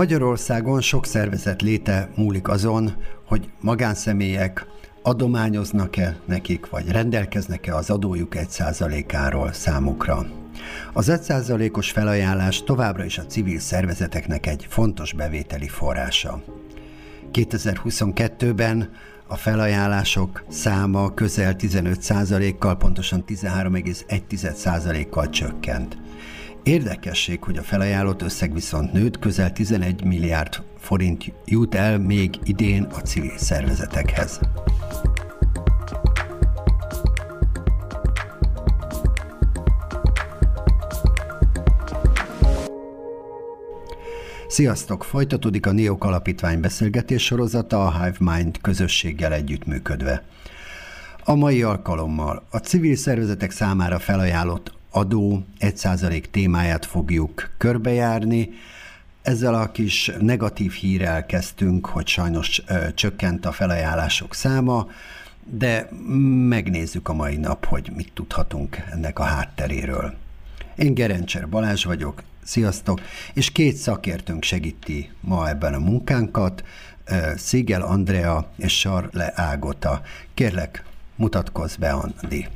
Magyarországon sok szervezet léte múlik azon, hogy magánszemélyek adományoznak-e nekik, vagy rendelkeznek-e az adójuk egy százalékáról számukra. Az 1%-os felajánlás továbbra is a civil szervezeteknek egy fontos bevételi forrása. 2022-ben a felajánlások száma közel 15%-kal, pontosan 13,1%-kal csökkent. Érdekesség, hogy a felajánlott összeg viszont nőtt, közel 11 milliárd forint jut el még idén a civil szervezetekhez. Sziasztok! Folytatódik a NIOK Alapítvány beszélgetés sorozata a Hive Mind közösséggel együttműködve. A mai alkalommal a civil szervezetek számára felajánlott adó 1% témáját fogjuk körbejárni. Ezzel a kis negatív hírrel kezdtünk, hogy sajnos csökkent a felajánlások száma, de megnézzük a mai nap, hogy mit tudhatunk ennek a hátteréről. Én Gerencser Balázs vagyok, sziasztok, és két szakértőnk segíti ma ebben a munkánkat, Szigel Andrea és Sarle Ágota. Kérlek, mutatkozz be, Andi.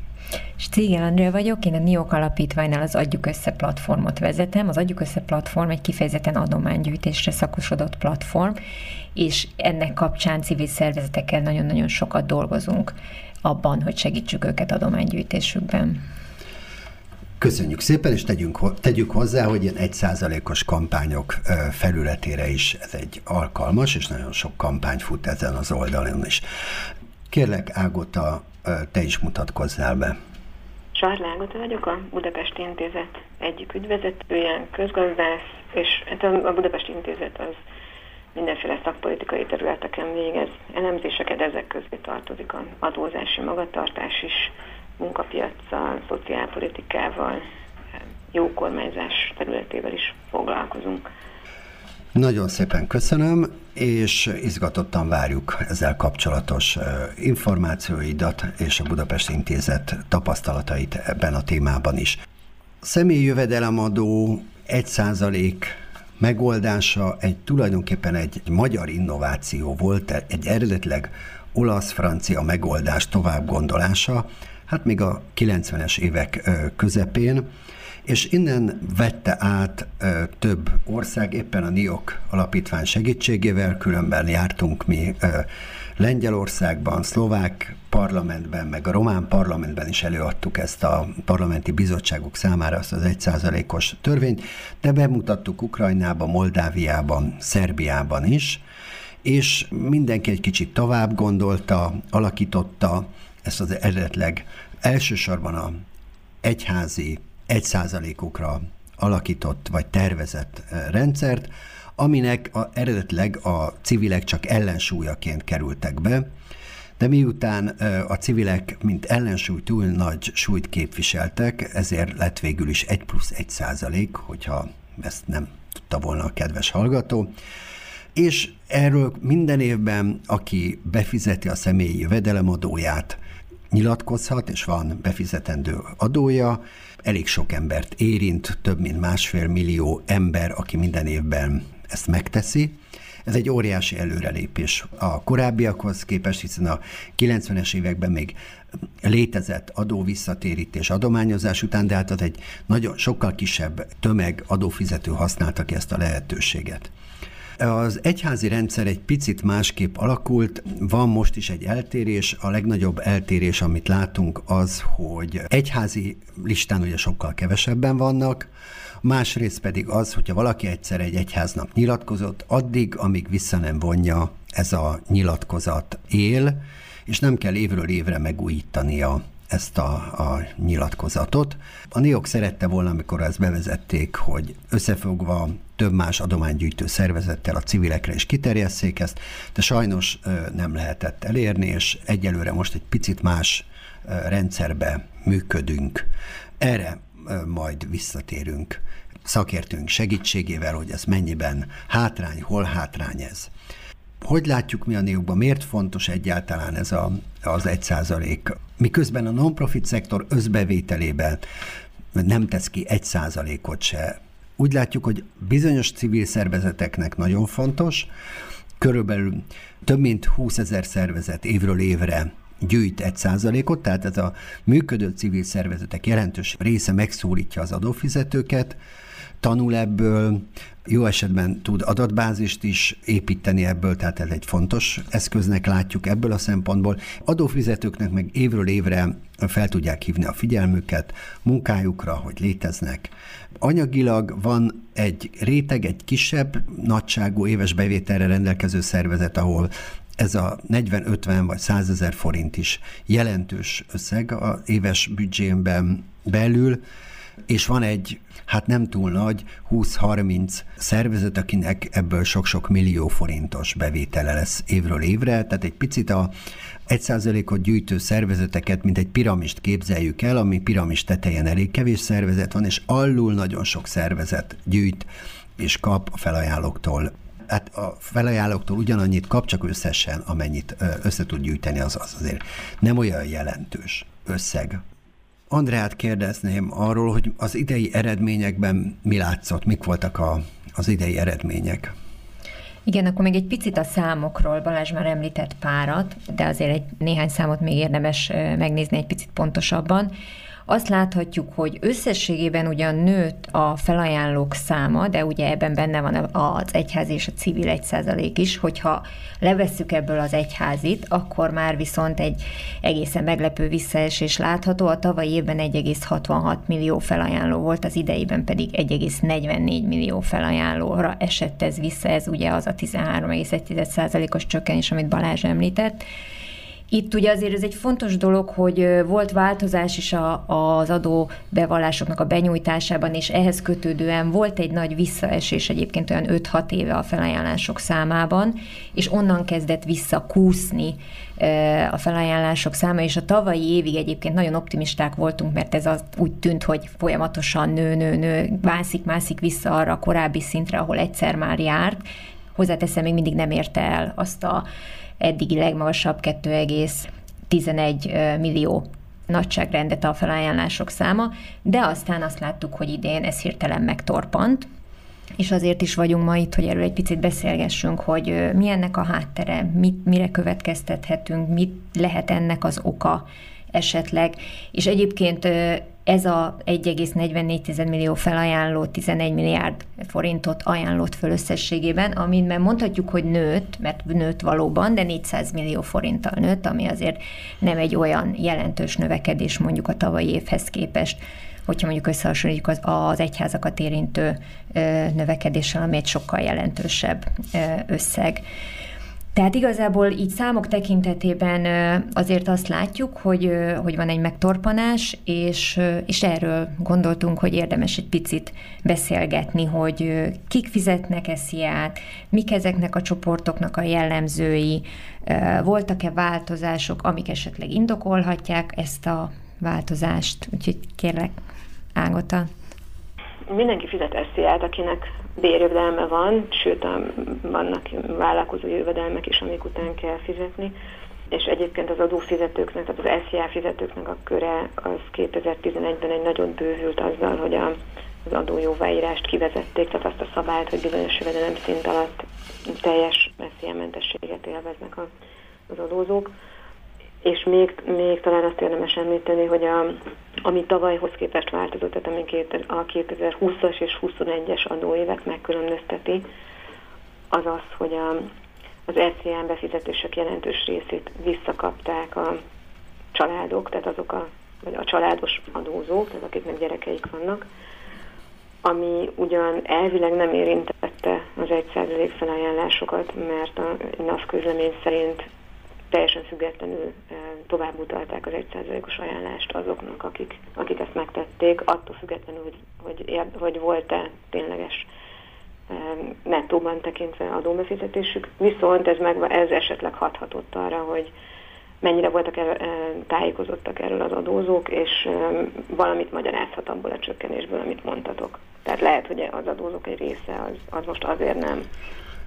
Stigel Andrea vagyok, én a NIOK alapítványnál az Adjuk Össze platformot vezetem. Az Adjuk Össze platform egy kifejezetten adománygyűjtésre szakosodott platform, és ennek kapcsán civil szervezetekkel nagyon-nagyon sokat dolgozunk abban, hogy segítsük őket adománygyűjtésükben. Köszönjük szépen, és tegyünk, tegyük hozzá, hogy ilyen egyszázalékos kampányok felületére is ez egy alkalmas, és nagyon sok kampány fut ezen az oldalon is. Kérlek, Ágota, te is mutatkozzál be. Sarl Ágota vagyok, a Budapesti Intézet egyik ügyvezetője, közgazdász, és hát a Budapesti Intézet az mindenféle szakpolitikai területeken végez elemzéseket, ezek közé tartozik a adózási magatartás is, munkapiacsal, szociálpolitikával, jó kormányzás területével is foglalkozunk. Nagyon szépen köszönöm, és izgatottan várjuk ezzel kapcsolatos információidat és a Budapest Intézet tapasztalatait ebben a témában is. Személyi jövedelemadó 1% megoldása egy tulajdonképpen egy magyar innováció volt, egy eredetleg olasz-francia megoldás tovább gondolása, hát még a 90-es évek közepén, és innen vette át ö, több ország, éppen a NIOK alapítvány segítségével, különben jártunk mi ö, Lengyelországban, szlovák parlamentben, meg a román parlamentben is előadtuk ezt a parlamenti bizottságok számára azt az egyszázalékos törvényt, de bemutattuk Ukrajnában, Moldáviában, Szerbiában is, és mindenki egy kicsit tovább gondolta, alakította ezt az eredetleg elsősorban a egyházi egy százalékokra alakított vagy tervezett rendszert, aminek a, eredetleg a civilek csak ellensúlyaként kerültek be, de miután a civilek, mint ellensúly túl nagy súlyt képviseltek, ezért lett végül is 1 plusz 1 százalék, hogyha ezt nem tudta volna a kedves hallgató. És erről minden évben, aki befizeti a személyi jövedelemadóját, nyilatkozhat, és van befizetendő adója, elég sok embert érint, több mint másfél millió ember, aki minden évben ezt megteszi. Ez egy óriási előrelépés a korábbiakhoz képest, hiszen a 90-es években még létezett adóvisszatérítés adományozás után, de hát az egy nagyon sokkal kisebb tömeg adófizető használta ki ezt a lehetőséget. Az egyházi rendszer egy picit másképp alakult, van most is egy eltérés, a legnagyobb eltérés, amit látunk az, hogy egyházi listán ugye sokkal kevesebben vannak, másrészt pedig az, hogyha valaki egyszer egy egyháznak nyilatkozott, addig, amíg vissza nem vonja ez a nyilatkozat él, és nem kell évről évre megújítania ezt a, a nyilatkozatot. A NIOK szerette volna, amikor ezt bevezették, hogy összefogva több más adománygyűjtő szervezettel a civilekre is kiterjesszék ezt, de sajnos nem lehetett elérni, és egyelőre most egy picit más rendszerbe működünk. Erre majd visszatérünk szakértőnk segítségével, hogy ez mennyiben hátrány, hol hátrány ez. Hogy látjuk mi a néukban, miért fontos egyáltalán ez a, az egy százalék? Miközben a non-profit szektor összbevételében nem tesz ki egy százalékot se. Úgy látjuk, hogy bizonyos civil szervezeteknek nagyon fontos, körülbelül több mint 20 ezer szervezet évről évre gyűjt egy százalékot, tehát ez a működő civil szervezetek jelentős része megszólítja az adófizetőket, tanul ebből, jó esetben tud adatbázist is építeni ebből, tehát ez egy fontos eszköznek látjuk ebből a szempontból. Adófizetőknek meg évről évre fel tudják hívni a figyelmüket munkájukra, hogy léteznek. Anyagilag van egy réteg, egy kisebb nagyságú éves bevételre rendelkező szervezet, ahol ez a 40-50 vagy 100 ezer forint is jelentős összeg a éves büdzsémben belül, és van egy, hát nem túl nagy, 20-30 szervezet, akinek ebből sok-sok millió forintos bevétele lesz évről évre, tehát egy picit a 1%-ot gyűjtő szervezeteket, mint egy piramist képzeljük el, ami piramis tetején elég kevés szervezet van, és alul nagyon sok szervezet gyűjt és kap a felajánlóktól hát a felajánlóktól ugyanannyit kap, csak összesen, amennyit össze tud gyűjteni, az, az azért nem olyan jelentős összeg. Andreát kérdezném arról, hogy az idei eredményekben mi látszott, mik voltak a, az idei eredmények? Igen, akkor még egy picit a számokról, Balázs már említett párat, de azért egy néhány számot még érdemes megnézni egy picit pontosabban. Azt láthatjuk, hogy összességében ugyan nőtt a felajánlók száma, de ugye ebben benne van az egyház és a civil egy százalék is, hogyha levesszük ebből az egyházit, akkor már viszont egy egészen meglepő visszaesés látható. A tavalyi évben 1,66 millió felajánló volt, az idejében pedig 1,44 millió felajánlóra esett ez vissza, ez ugye az a 13,1%-os csökkenés, amit Balázs említett. Itt ugye azért ez egy fontos dolog, hogy volt változás is a, az adó bevallásoknak a benyújtásában, és ehhez kötődően volt egy nagy visszaesés egyébként olyan 5-6 éve a felajánlások számában, és onnan kezdett visszakúszni a felajánlások száma, és a tavalyi évig egyébként nagyon optimisták voltunk, mert ez az úgy tűnt, hogy folyamatosan nő, nő, nő, mászik, mászik vissza arra a korábbi szintre, ahol egyszer már járt. Hozzáteszem, még mindig nem érte el azt a eddigi legmagasabb 2,11 millió nagyságrendet a felajánlások száma, de aztán azt láttuk, hogy idén ez hirtelen megtorpant, és azért is vagyunk ma itt, hogy erről egy picit beszélgessünk, hogy mi ennek a háttere, mit, mire következtethetünk, mit lehet ennek az oka esetleg. És egyébként ez a 1,44 millió felajánló 11 milliárd forintot ajánlott föl összességében, amiben mondhatjuk, hogy nőtt, mert nőtt valóban, de 400 millió forinttal nőtt, ami azért nem egy olyan jelentős növekedés mondjuk a tavalyi évhez képest, hogyha mondjuk összehasonlítjuk az, az egyházakat érintő növekedéssel, ami egy sokkal jelentősebb összeg. Tehát igazából így számok tekintetében azért azt látjuk, hogy, hogy van egy megtorpanás, és, és erről gondoltunk, hogy érdemes egy picit beszélgetni, hogy kik fizetnek esziát, mik ezeknek a csoportoknak a jellemzői, voltak-e változások, amik esetleg indokolhatják ezt a változást. Úgyhogy kérlek, Ágota. Mindenki fizet esziát, akinek bérjövedelme van, sőt vannak vállalkozó jövedelmek is, amik után kell fizetni, és egyébként az adófizetőknek, tehát az SZIA fizetőknek a köre az 2011-ben egy nagyon bővült azzal, hogy a, az adójóváírást kivezették, tehát azt a szabályt, hogy bizonyos jövedelem szint alatt teljes SZIA mentességet élveznek az adózók. És még, még talán azt érdemes említeni, hogy a, ami tavalyhoz képest változott, tehát ami a 2020-as és 2021-es adóévet megkülönbözteti, az az, hogy a, az ECM befizetések jelentős részét visszakapták a családok, tehát azok a, vagy a családos adózók, tehát akiknek gyerekeik vannak, ami ugyan elvileg nem érintette az 1% felajánlásokat, mert a NAV közlemény szerint teljesen függetlenül tovább utalták az 1%-os ajánlást azoknak, akik, akik ezt megtették, attól függetlenül, hogy, hogy, hogy volt-e tényleges nettóban tekintve adóbefizetésük. Viszont ez, meg, ez esetleg hathatott arra, hogy mennyire voltak el, tájékozottak erről az adózók, és valamit magyarázhat abból a csökkenésből, amit mondtatok. Tehát lehet, hogy az adózók egy része az, az most azért nem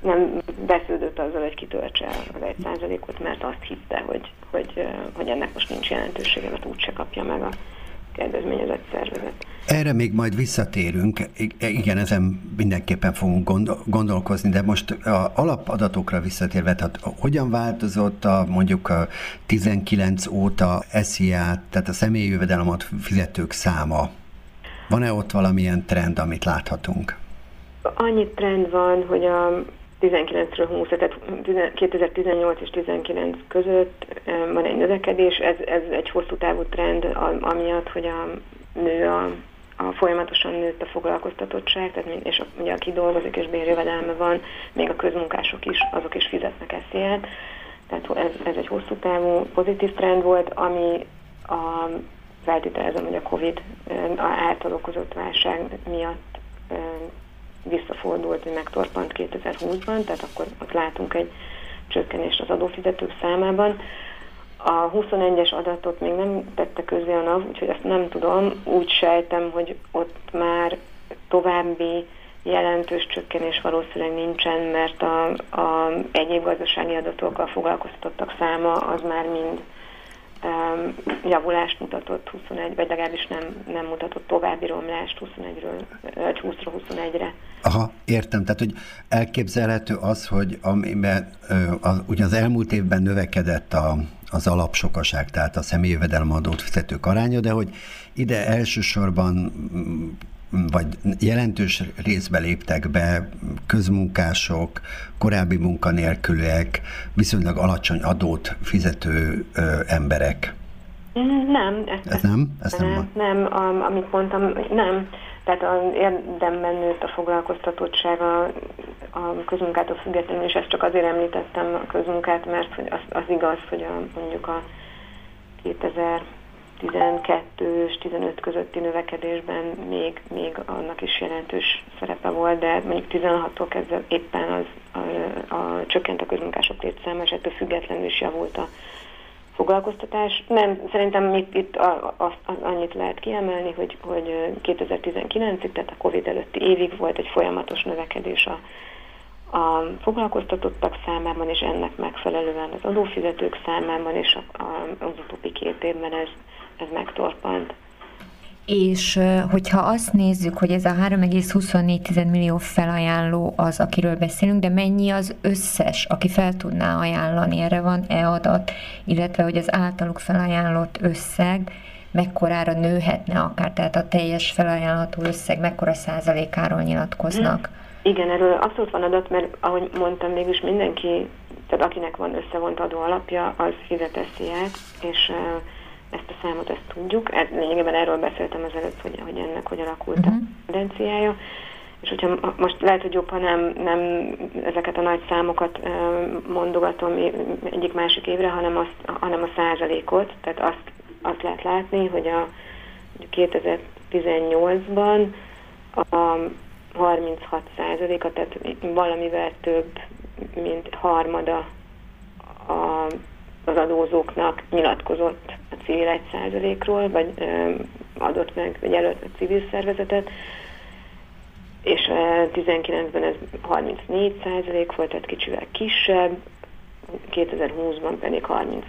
nem besződött azzal, hogy kitöltse az egy százalékot, mert azt hitte, hogy, hogy, hogy ennek most nincs jelentősége, mert úgyse kapja meg a kedvezményezett szervezet. Erre még majd visszatérünk, igen, ezen mindenképpen fogunk gondolkozni, de most a alapadatokra visszatérve, tehát hogyan változott a mondjuk a 19 óta SZIA, tehát a személyi jövedelemat fizetők száma? Van-e ott valamilyen trend, amit láthatunk? Annyi trend van, hogy a 19-ről 20, tehát 2018 és 19 között van egy növekedés, ez, ez egy hosszú távú trend, amiatt, hogy a nő a, a folyamatosan nőtt a foglalkoztatottság, tehát, és ugye aki dolgozik és bérjövedelme van, még a közmunkások is, azok is fizetnek esziát. Tehát ez, ez egy hosszú távú pozitív trend volt, ami a feltételezem, hogy a Covid által okozott válság miatt visszafordult, hogy megtorpant 2020-ban, tehát akkor ott látunk egy csökkenést az adófizetők számában. A 21-es adatot még nem tette közé a NAV, úgyhogy ezt nem tudom. Úgy sejtem, hogy ott már további jelentős csökkenés valószínűleg nincsen, mert a, a egyéb gazdasági adatokkal foglalkoztatottak száma az már mind javulást mutatott 21, vagy legalábbis nem, nem mutatott további romlást 21-ről, 20-ról 21-re. Aha, értem. Tehát, hogy elképzelhető az, hogy amiben, a, ugye az elmúlt évben növekedett a, az alapsokaság, tehát a személyi jövedelemadót fizetők aránya, de hogy ide elsősorban vagy jelentős részbe léptek be közmunkások, korábbi munkanélkülőek, viszonylag alacsony adót fizető ö, emberek. Nem. Ezt, Ez nem? Ezt nem, nem, nem a, amit mondtam, nem. Tehát az érdemben nőtt a foglalkoztatottság a, a közmunkától függetlenül, és ezt csak azért említettem a közmunkát, mert hogy az, az igaz, hogy a, mondjuk a 2000 12 és 15 közötti növekedésben még, még annak is jelentős szerepe volt, de mondjuk 16-tól kezdve éppen az a, a, csökkent a közmunkások létszáma, és ettől függetlenül is javult a foglalkoztatás. Nem, szerintem itt, itt a, a, a, annyit lehet kiemelni, hogy, hogy 2019-ig, tehát a Covid előtti évig volt egy folyamatos növekedés a, a foglalkoztatottak számában, és ennek megfelelően az adófizetők számában, és a, a, az utóbbi két évben ez ez megtorpant. És hogyha azt nézzük, hogy ez a 3,24 millió felajánló az, akiről beszélünk, de mennyi az összes, aki fel tudná ajánlani, erre van-e adat, illetve hogy az általuk felajánlott összeg mekkorára nőhetne akár, tehát a teljes felajánlható összeg mekkora százalékáról nyilatkoznak? Igen, erről abszolút van adat, mert ahogy mondtam, mégis mindenki, tehát akinek van összevont adó alapja, az fizet és uh, számot, ezt tudjuk. Ez, lényegében erről beszéltem az előtt, hogy, hogy ennek hogy alakult uh-huh. a mhm. tendenciája. És hogyha most lehet, hogy jobb, ha nem, nem ezeket a nagy számokat mondogatom egyik másik évre, hanem, azt, hanem a százalékot, tehát azt, azt lehet látni, hogy a 2018-ban a 36 százaléka, tehát valamivel több, mint harmada a az adózóknak nyilatkozott a civil 1%-ról, vagy adott meg, vagy előtt a civil szervezetet, és 19-ben ez 34 százalék volt, tehát kicsivel kisebb, 2020-ban pedig 35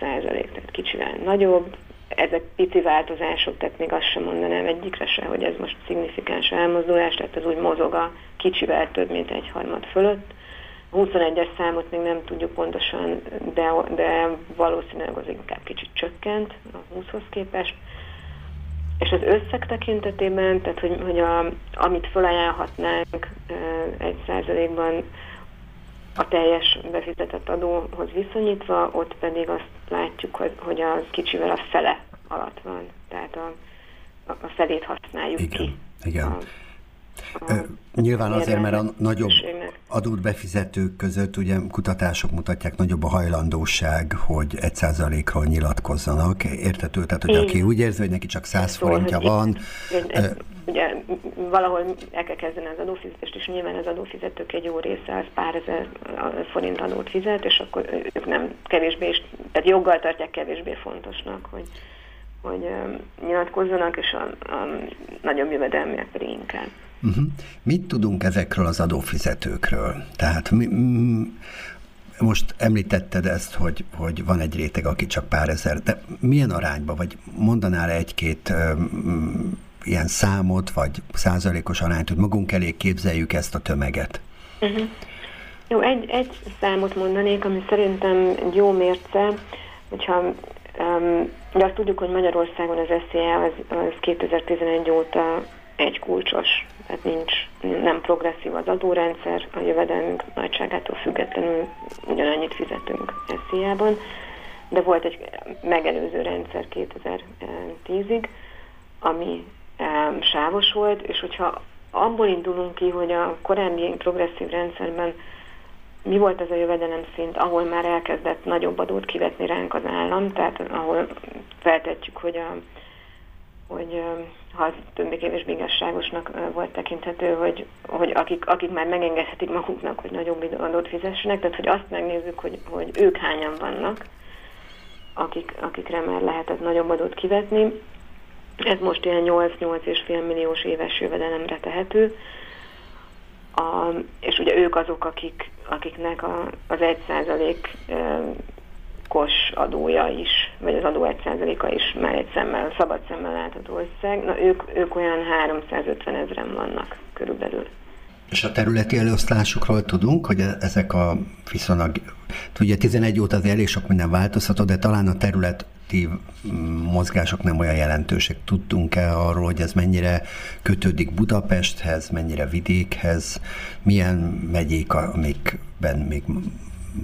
százalék, tehát kicsivel nagyobb. Ezek pici változások, tehát még azt sem mondanám egyikre se, hogy ez most szignifikáns elmozdulás, tehát ez úgy mozog a kicsivel több, mint egy harmad fölött. 21-es számot még nem tudjuk pontosan, de, de valószínűleg az inkább kicsit csökkent a 20-hoz képest. És az összeg tekintetében, tehát hogy, hogy a, amit felajánlhatnánk egy százalékban a teljes befizetett adóhoz viszonyítva, ott pedig azt látjuk, hogy, hogy az kicsivel a fele alatt van. Tehát a, a felét használjuk igen, ki. Igen. A, Nyilván azért, mert a nagyobb adót befizetők között ugye kutatások mutatják nagyobb a hajlandóság, hogy egy százalékról nyilatkozzanak. Értető? Tehát, hogy aki úgy érzi, hogy neki csak 100 szóval, forintja van. ugye valahol el kell kezdeni az adófizetést, és nyilván az adófizetők egy jó része az pár ezer forint adót fizet, és akkor ők nem kevésbé, tehát joggal tartják kevésbé fontosnak, hogy hogy nyilatkozzanak, és a, a nagyobb jövedelmiek pedig inkább. Uh-huh. Mit tudunk ezekről az adófizetőkről? Tehát mi, Most említetted ezt, hogy, hogy van egy réteg, aki csak pár ezer, de milyen arányban, vagy mondanál egy-két ilyen számot, vagy százalékos arányt, hogy magunk elé képzeljük ezt a tömeget? Uh-huh. Jó, egy, egy számot mondanék, ami szerintem jó mérce, hogyha um, de azt tudjuk, hogy Magyarországon az SZIA az, az 2011 óta egy kulcsos, tehát nincs, nem progresszív az adórendszer, a jövedelmünk nagyságától függetlenül ugyanannyit fizetünk SZIA-ban, de volt egy megelőző rendszer 2010-ig, ami sávos volt, és hogyha abból indulunk ki, hogy a korábbi progresszív rendszerben mi volt ez a jövedelem szint, ahol már elkezdett nagyobb adót kivetni ránk az állam, tehát ahol feltetjük, hogy, a, hogy ha az többé-kevésbé igazságosnak volt tekinthető, hogy, hogy akik, akik már megengedhetik maguknak, hogy nagyobb adót fizessenek, tehát hogy azt megnézzük, hogy, hogy ők hányan vannak, akik, akikre már lehetett nagyobb adót kivetni. Ez most ilyen 8-8,5 milliós éves jövedelemre tehető, a, és ugye ők azok, akik, akiknek a, az 1 kos adója is, vagy az adó 1%-a is már egy szemmel, szabad szemmel látható összeg. Na ők, ők olyan 350 ezeren vannak körülbelül. És a területi elosztásukról tudunk, hogy ezek a viszonylag, ugye 11 óta az elég sok minden változhatott, de talán a terület aktív mozgások nem olyan jelentősek. Tudtunk-e arról, hogy ez mennyire kötődik Budapesthez, mennyire vidékhez, milyen megyék, amikben még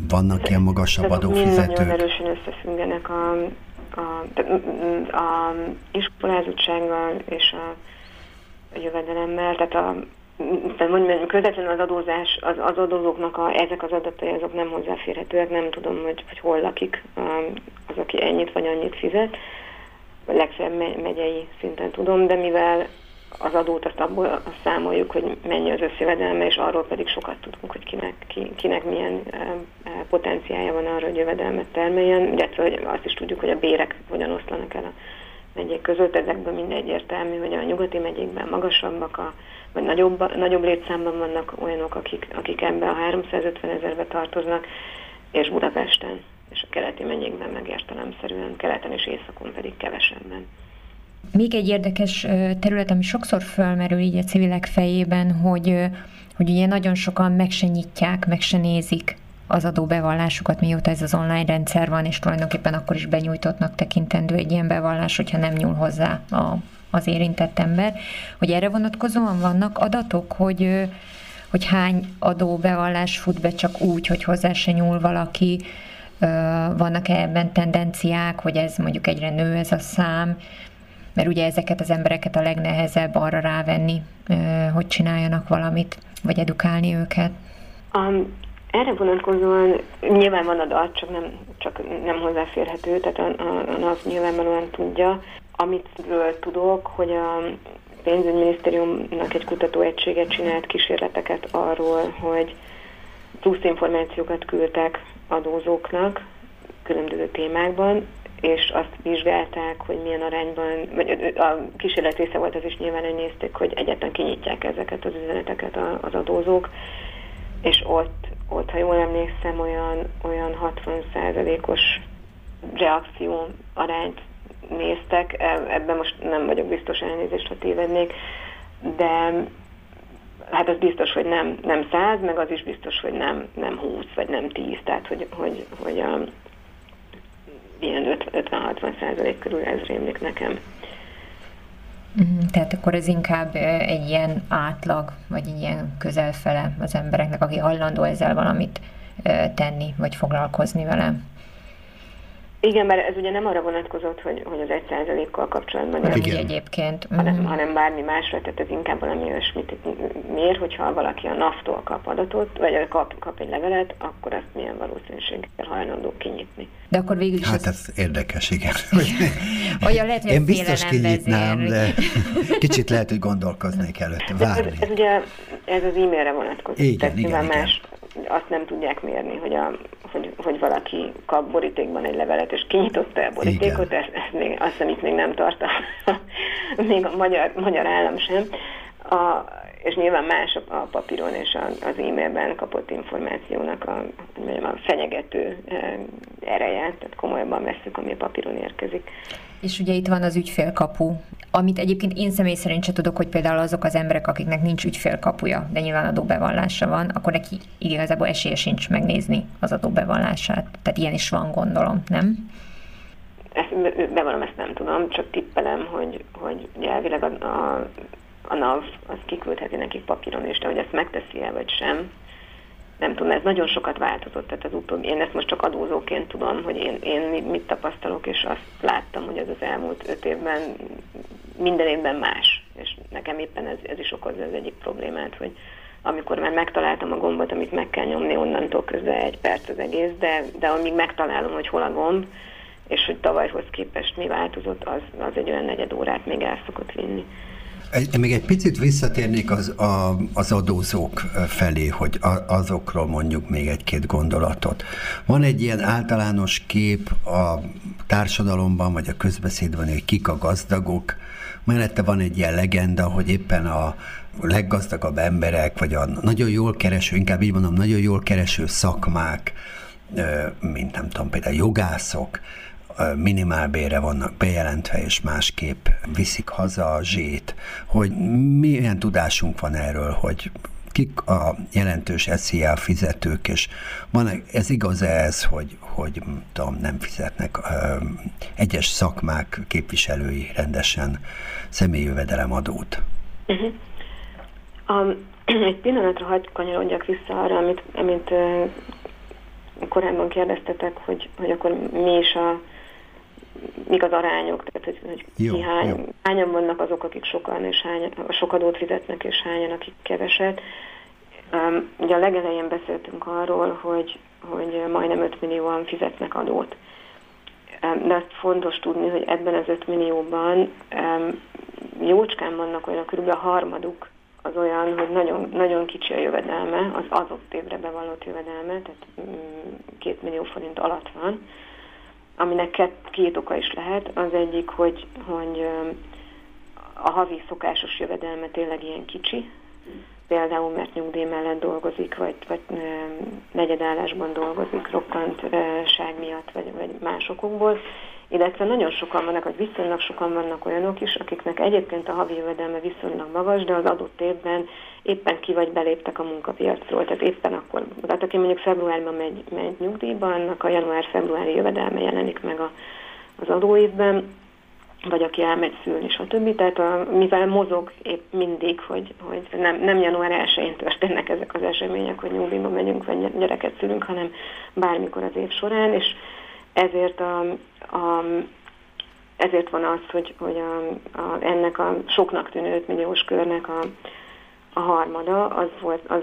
vannak ilyen magasabb adófizetők? Nagyon erősen összefüggenek a, a, a iskolázottsággal és a, a jövedelemmel, tehát a tehát mondjuk közvetlenül az adózás, az, az adózóknak a, ezek az adatai azok nem hozzáférhetőek, nem tudom, hogy, hogy hol lakik az, aki ennyit vagy annyit fizet, legfeljebb megyei szinten tudom, de mivel az adót azt abból számoljuk, hogy mennyi az összjövedelme, és arról pedig sokat tudunk, hogy kinek, ki, kinek milyen e, potenciája van arra, hogy jövedelmet termeljen, illetve hogy azt is tudjuk, hogy a bérek hogyan oszlanak el a megyék között. Ezekben mind egyértelmű, hogy a nyugati megyékben magasabbak a vagy nagyobb, nagyobb létszámban vannak olyanok, akik, akik ebbe a 350 ezerbe tartoznak, és Budapesten, és a keleti megyékben meg értelemszerűen, keleten és északon pedig kevesebben. Még egy érdekes terület, ami sokszor fölmerül így a civilek fejében, hogy, hogy ugye nagyon sokan meg se nyitják, meg se nézik az adóbevallásukat, mióta ez az online rendszer van, és tulajdonképpen akkor is benyújtottnak tekintendő egy ilyen bevallás, hogyha nem nyúl hozzá a az érintett ember, hogy erre vonatkozóan vannak adatok, hogy, hogy hány adóbevallás fut be csak úgy, hogy hozzá se nyúl valaki, vannak-e ebben tendenciák, hogy ez mondjuk egyre nő ez a szám, mert ugye ezeket az embereket a legnehezebb arra rávenni, hogy csináljanak valamit, vagy edukálni őket. Um, erre vonatkozóan nyilván van adat, csak nem, csak nem hozzáférhető, tehát a, a, a NAV nyilvánvalóan tudja. Amit tudok, hogy a pénzügyminisztériumnak egy kutatóegysége csinált kísérleteket arról, hogy plusz információkat küldtek adózóknak különböző témákban, és azt vizsgálták, hogy milyen arányban, vagy a kísérlet része volt az is nyilván, hogy nézték, hogy egyetlen kinyitják ezeket az üzeneteket az adózók, és ott, ott ha jól emlékszem, olyan, olyan 60%-os reakció arányt néztek, e, ebben most nem vagyok biztos elnézést, ha tévednék, de hát az biztos, hogy nem, nem száz, meg az is biztos, hogy nem, nem 20 vagy nem 10, tehát hogy, hogy, hogy a, ilyen 50-60 százalék körül ez rémlik nekem. Mhm, tehát akkor ez inkább egy ilyen átlag, vagy egy ilyen közelfele az embereknek, aki hajlandó ezzel valamit tenni, vagy foglalkozni vele. Igen, mert ez ugye nem arra vonatkozott, hogy, hogy az egy százalékkal kapcsolatban, hanem Igen. egyébként. Hanem, uh-huh. hanem bármi másra, tehát ez inkább valami olyasmit mér, hogyha valaki a NAV-tól kap adatot, vagy kap, kap egy levelet, akkor azt milyen valószínűséggel hajlandó kinyitni. De akkor végül is... Hát ez érdekes, igen. Olyan lehet, hogy Én biztos kinyitnám, de kicsit lehet, hogy gondolkoznék előtte, várni. Ez, ez, ugye ez az e-mailre vonatkozik. Igen, tehát igen, igen. Más, azt nem tudják mérni, hogy, a, hogy, hogy valaki kap borítékban egy levelet, és kinyitotta a borítékot, ezt, ezt még, azt hiszem itt még nem tart még a magyar, magyar állam sem. A, és nyilván más a, a papíron és a, az e-mailben kapott információnak a, a fenyegető ereje, tehát komolyabban veszük, ami a papíron érkezik. És ugye itt van az ügyfélkapu, amit egyébként én személy szerint sem tudok, hogy például azok az emberek, akiknek nincs ügyfélkapuja, de nyilván adóbevallása van, akkor neki igazából esélye sincs megnézni az adóbevallását. Tehát ilyen is van, gondolom, nem? Ezt, bevallom, ezt nem tudom, csak tippelem, hogy, hogy elvileg a, a, a NAV az kiküldheti nekik papíron is, de hogy ezt megteszi-e vagy sem, nem tudom, ez nagyon sokat változott, tehát az utóbbi, én ezt most csak adózóként tudom, hogy én, én mit tapasztalok, és azt láttam, hogy ez az elmúlt öt évben minden évben más, és nekem éppen ez, ez is okozza az egyik problémát, hogy amikor már megtaláltam a gombot, amit meg kell nyomni, onnantól közben egy perc az egész, de, de amíg megtalálom, hogy hol a gomb, és hogy tavalyhoz képest mi változott, az, az egy olyan negyed órát még el szokott vinni. Egy, még egy picit visszatérnék az, a, az adózók felé, hogy a, azokról mondjuk még egy-két gondolatot. Van egy ilyen általános kép a társadalomban, vagy a közbeszédben, hogy kik a gazdagok, mellette van egy ilyen legenda, hogy éppen a leggazdagabb emberek, vagy a nagyon jól kereső, inkább így mondom, nagyon jól kereső szakmák, mint nem tudom, például jogászok, minimálbére vannak bejelentve, és másképp viszik haza a zsét, hogy milyen tudásunk van erről, hogy kik a jelentős SZIA fizetők, és van, ez igaz -e ez, hogy, hogy tudom, nem fizetnek ö, egyes szakmák képviselői rendesen személyjövedelemadót? Uh-huh. Um, egy pillanatra hagyd kanyarodjak vissza arra, amit, amit uh, korábban kérdeztetek, hogy, hogy akkor mi is a mik az arányok, tehát hogy, hogy jó, ki hány, jó. hányan vannak azok, akik sokan és hány, sok adót fizetnek, és hányan, akik keveset. Um, ugye a legelején beszéltünk arról, hogy, hogy majdnem 5 millióan fizetnek adót. Um, de azt fontos tudni, hogy ebben az 5 millióban um, jócskán vannak olyan, kb. a harmaduk az olyan, hogy nagyon, nagyon kicsi a jövedelme, az adott évre bevallott jövedelme, tehát 2 mm, millió forint alatt van aminek két, két oka is lehet. Az egyik, hogy, hogy a havi szokásos jövedelme tényleg ilyen kicsi, például mert nyugdíj mellett dolgozik, vagy, vagy negyedállásban dolgozik, rokkantság miatt, vagy, vagy más okokból, illetve nagyon sokan vannak, vagy viszonylag sokan vannak olyanok is, akiknek egyébként a havi jövedelme viszonylag magas, de az adott évben éppen ki vagy beléptek a munkapiacról, tehát éppen akkor, tehát aki mondjuk februárban megy, megy nyugdíjba, annak a január-februári jövedelme jelenik meg a, az adóévben, vagy aki elmegy szülni, stb. Tehát a, mivel mozog épp mindig, hogy, hogy nem, nem január 1-én történnek ezek az események, hogy nyugdíjba megyünk, vagy gyereket szülünk, hanem bármikor az év során, és ezért a, a ezért van az, hogy, hogy a, a, ennek a soknak tűnő 5 milliós körnek a, a harmada, az volt, az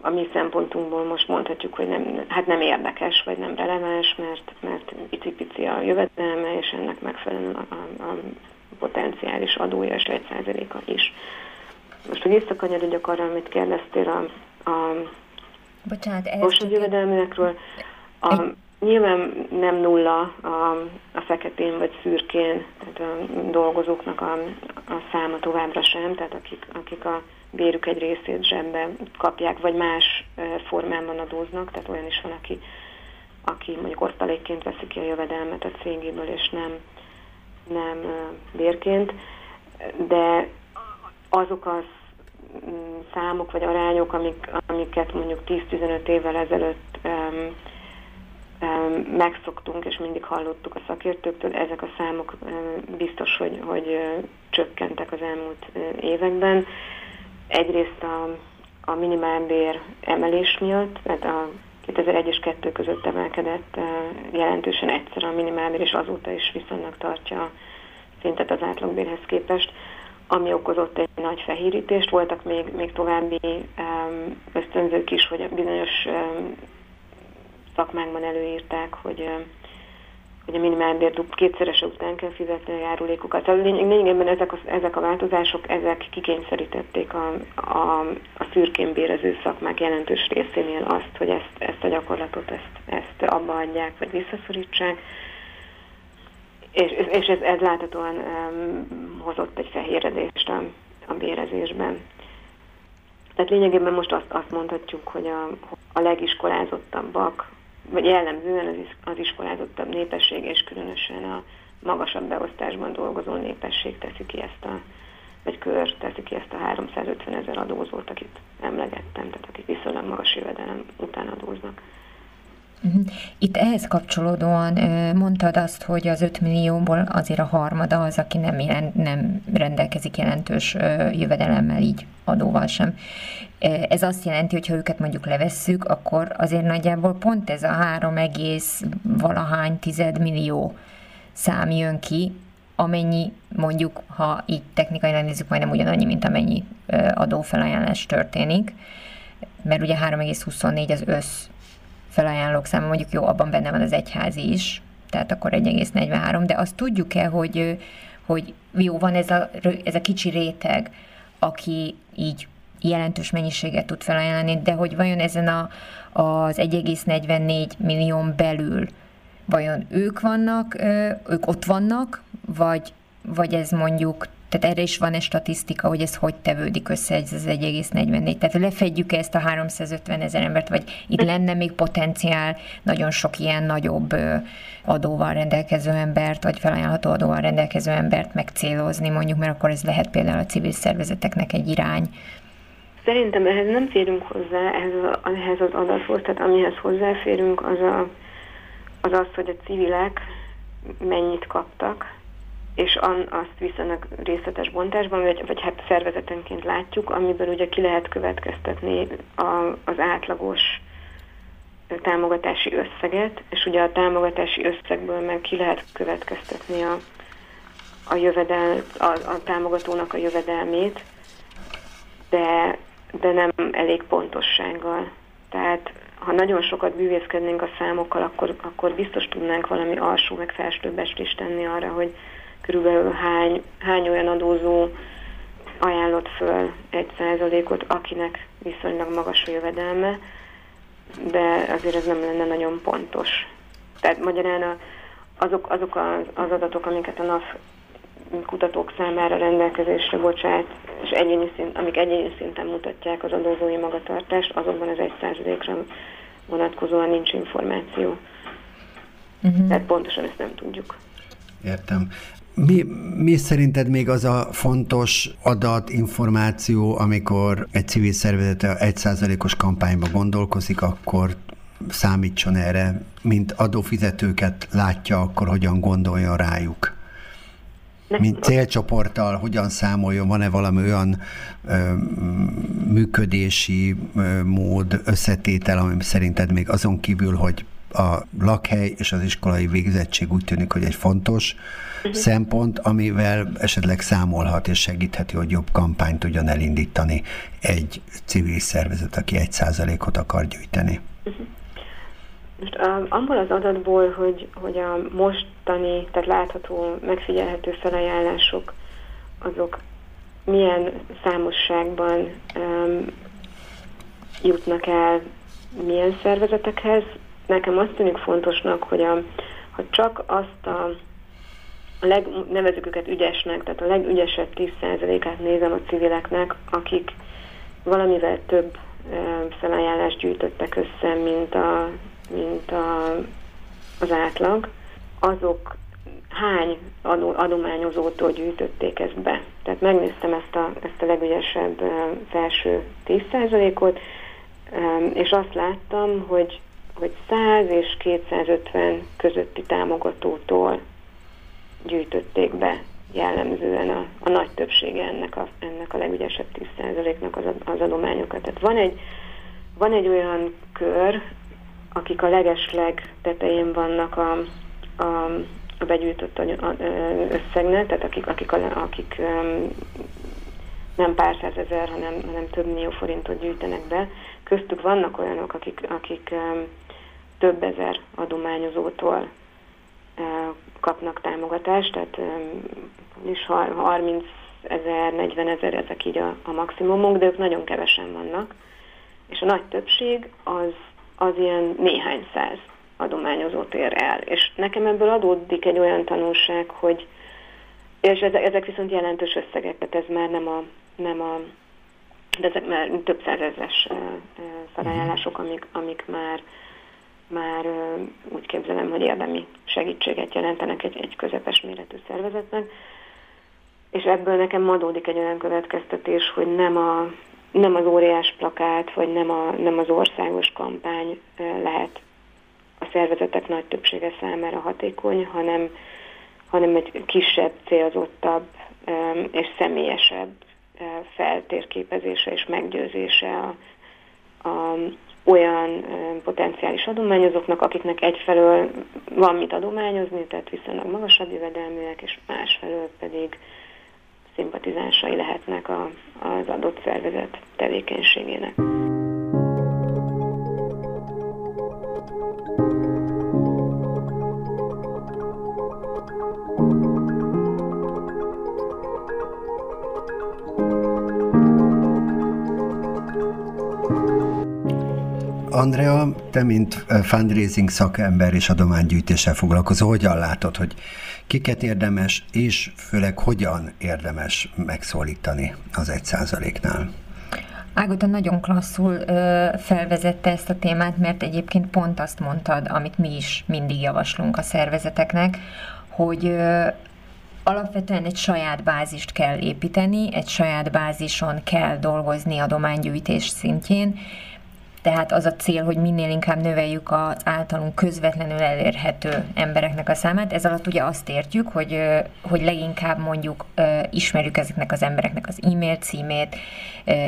a mi szempontunkból most mondhatjuk, hogy nem, hát nem érdekes, vagy nem releváns, mert, mert pici-pici a jövedelme, és ennek megfelelően a, a, a potenciális adója és egy százaléka is. Most, hogy visszakanyarodjak arra, amit kérdeztél a, a Bocsánat, ehhez jövedelmekről, a, egy... nyilván nem nulla a, a feketén vagy szürkén tehát a dolgozóknak a, a száma továbbra sem, tehát akik, akik a bérük egy részét zsebbe kapják, vagy más formában adóznak, tehát olyan is van, aki, aki mondjuk osztalékként veszi ki a jövedelmet a cégéből, és nem, nem bérként, de azok az mm, számok vagy arányok, amik, amiket mondjuk 10-15 évvel ezelőtt um, megszoktunk, és mindig hallottuk a szakértőktől, ezek a számok biztos, hogy, hogy csökkentek az elmúlt években. Egyrészt a, a minimálbér emelés miatt, mert a 2001 és 2 között emelkedett jelentősen egyszer a minimálbér, és azóta is viszonylag tartja szintet az átlagbérhez képest, ami okozott egy nagy fehérítést. Voltak még, még további ösztönzők is, hogy bizonyos szakmákban előírták, hogy hogy a minimálbér kétszerese után kell fizetni a járulékokat. A lényegében ezek a, ezek a változások, ezek kikényszerítették a, a, a szürkén bérező szakmák jelentős részénél azt, hogy ezt, ezt a gyakorlatot ezt, ezt abba adják, vagy visszaszorítsák. És, és ez, ez láthatóan um, hozott egy fehéredést a, a bérezésben. Tehát lényegében most azt, azt mondhatjuk, hogy a, a legiskolázottabbak, vagy jellemzően az, az iskolázottabb népesség, és különösen a magasabb beosztásban dolgozó népesség teszi ki ezt a, vagy kör teszi ki ezt a 350 ezer adózót, akit emlegettem, tehát akik viszonylag magas jövedelem után adóznak. Mhm. Itt ehhez kapcsolódóan mondtad azt, hogy az 5 millióból azért a harmada az, aki nem, nem rendelkezik jelentős jövedelemmel, így adóval sem. Ez azt jelenti, hogy ha őket mondjuk levesszük, akkor azért nagyjából pont ez a 3, valahány tized millió szám jön ki, amennyi mondjuk, ha így technikailag nézzük, majdnem ugyanannyi, mint amennyi adófelajánlás történik, mert ugye 3,24 az össz felajánlók száma, mondjuk jó, abban benne van az egyházi is, tehát akkor 1,43, de azt tudjuk-e, hogy, hogy jó, van ez a, ez a kicsi réteg, aki így jelentős mennyiséget tud felajánlani, de hogy vajon ezen a, az 1,44 millión belül vajon ők vannak, ők ott vannak, vagy, vagy ez mondjuk tehát erre is van egy statisztika, hogy ez hogy tevődik össze ez az 1,44. Tehát lefedjük -e ezt a 350 ezer embert, vagy itt lenne még potenciál nagyon sok ilyen nagyobb adóval rendelkező embert, vagy felajánlható adóval rendelkező embert megcélozni, mondjuk, mert akkor ez lehet például a civil szervezeteknek egy irány. Szerintem ehhez nem férünk hozzá, ehhez, ehhez az adathoz, tehát amihez hozzáférünk, az, a, az az, hogy a civilek mennyit kaptak, és an, azt viszonylag részletes bontásban, vagy, vagy hát szervezetenként látjuk, amiből ugye ki lehet következtetni a, az átlagos támogatási összeget, és ugye a támogatási összegből meg ki lehet következtetni a, a, jövedel, a, a támogatónak a jövedelmét, de, de nem elég pontossággal. Tehát ha nagyon sokat bűvészkednénk a számokkal, akkor, akkor biztos tudnánk valami alsó meg felsőbbest tenni arra, hogy körülbelül hány, hány olyan adózó ajánlott föl egy százalékot, akinek viszonylag magas a jövedelme, de azért ez nem lenne nagyon pontos. Tehát magyarán azok, azok az, az adatok, amiket a NAV kutatók számára rendelkezésre bocsát, és egyéni szint, amik egyéni szinten mutatják az adózói magatartást, azokban az egy százalékra vonatkozóan nincs információ. Uh-huh. Tehát pontosan ezt nem tudjuk. Értem. Mi, mi szerinted még az a fontos adat, információ, amikor egy civil szervezet egy százalékos kampányba gondolkozik, akkor számítson erre, mint adófizetőket látja, akkor hogyan gondoljon rájuk? Mint célcsoporttal hogyan számoljon, van-e valami olyan ö, működési ö, mód, összetétel, ami szerinted még azon kívül, hogy a lakhely és az iskolai végzettség úgy tűnik, hogy egy fontos uh-huh. szempont, amivel esetleg számolhat és segítheti, hogy jobb kampányt tudjon elindítani egy civil szervezet, aki egy százalékot akar gyűjteni. Uh-huh. Most abból az adatból, hogy, hogy a mostani, tehát látható, megfigyelhető felajánlások, azok milyen számosságban um, jutnak el milyen szervezetekhez. Nekem azt tűnik fontosnak, hogy a, ha csak azt a a leg, nevezük őket ügyesnek, tehát a legügyesebb 10%-át nézem a civileknek, akik valamivel több felajánlást gyűjtöttek össze, mint, a, mint a, az átlag, azok hány adó, adományozótól gyűjtötték ezt be. Tehát megnéztem ezt a, ezt a legügyesebb felső 10%-ot, és azt láttam, hogy, hogy 100 és 250 közötti támogatótól gyűjtötték be jellemzően a, a nagy többsége ennek a, ennek a legügyesebb 10%-nak az, az adományokat. Tehát van egy, van egy olyan kör, akik a legesleg tetején vannak a, a, a begyűjtött összegnek, tehát akik, akik, a, akik nem pár százezer, hanem, hanem több millió forintot gyűjtenek be. Köztük vannak olyanok, akik, akik több ezer adományozótól kapnak támogatást, tehát is 30 ezer, 40 ezer, ezek így a, a maximumok, de ők nagyon kevesen vannak. És a nagy többség az, az ilyen néhány száz adományozót ér el. És nekem ebből adódik egy olyan tanulság, hogy és ezek viszont jelentős összegek, tehát ez már nem a, nem a de ezek már több százezres felajánlások, amik, amik már már úgy képzelem, hogy érdemi segítséget jelentenek egy, egy közepes méretű szervezetnek. És ebből nekem adódik egy olyan következtetés, hogy nem, a, nem az óriás plakát, vagy nem, a, nem az országos kampány lehet a szervezetek nagy többsége számára hatékony, hanem, hanem egy kisebb, célzottabb és személyesebb feltérképezése és meggyőzése a, a, olyan potenciális adományozóknak, akiknek egyfelől van mit adományozni, tehát viszonylag magasabb jövedelműek, és másfelől pedig szimpatizánsai lehetnek a, az adott szervezet tevékenységének. Andrea, te mint fundraising szakember és adománygyűjtéssel foglalkozó, hogyan látod, hogy kiket érdemes, és főleg hogyan érdemes megszólítani az egy százaléknál? Ágota nagyon klasszul ö, felvezette ezt a témát, mert egyébként pont azt mondtad, amit mi is mindig javaslunk a szervezeteknek, hogy ö, alapvetően egy saját bázist kell építeni, egy saját bázison kell dolgozni adománygyűjtés szintjén, tehát az a cél, hogy minél inkább növeljük az általunk közvetlenül elérhető embereknek a számát. Ez alatt ugye azt értjük, hogy, hogy leginkább mondjuk ismerjük ezeknek az embereknek az e-mail címét,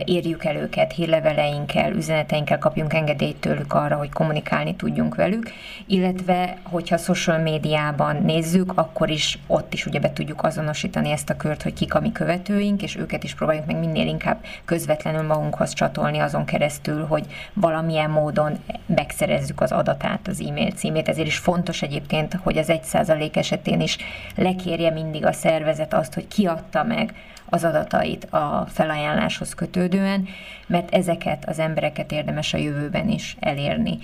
érjük el őket hírleveleinkkel, üzeneteinkkel, kapjunk engedélyt tőlük arra, hogy kommunikálni tudjunk velük, illetve hogyha social médiában nézzük, akkor is ott is ugye be tudjuk azonosítani ezt a kört, hogy kik a mi követőink, és őket is próbáljuk meg minél inkább közvetlenül magunkhoz csatolni azon keresztül, hogy valamilyen módon megszerezzük az adatát, az e-mail címét. Ezért is fontos egyébként, hogy az 1% esetén is lekérje mindig a szervezet azt, hogy kiadta meg az adatait a felajánláshoz kötődően, mert ezeket az embereket érdemes a jövőben is elérni.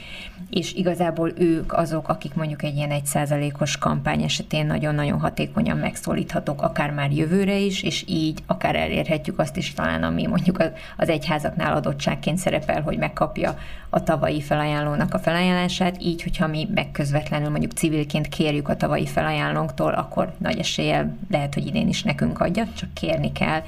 És igazából ők azok, akik mondjuk egy ilyen egyszázalékos kampány esetén nagyon-nagyon hatékonyan megszólíthatók, akár már jövőre is, és így akár elérhetjük azt is talán, ami mondjuk az egyházaknál adottságként szerepel, hogy megkapja a tavalyi felajánlónak a felajánlását, így, hogyha mi megközvetlenül mondjuk civilként kérjük a tavalyi felajánlónktól, akkor nagy eséllyel lehet, hogy idén is nekünk adja, csak kérni kell.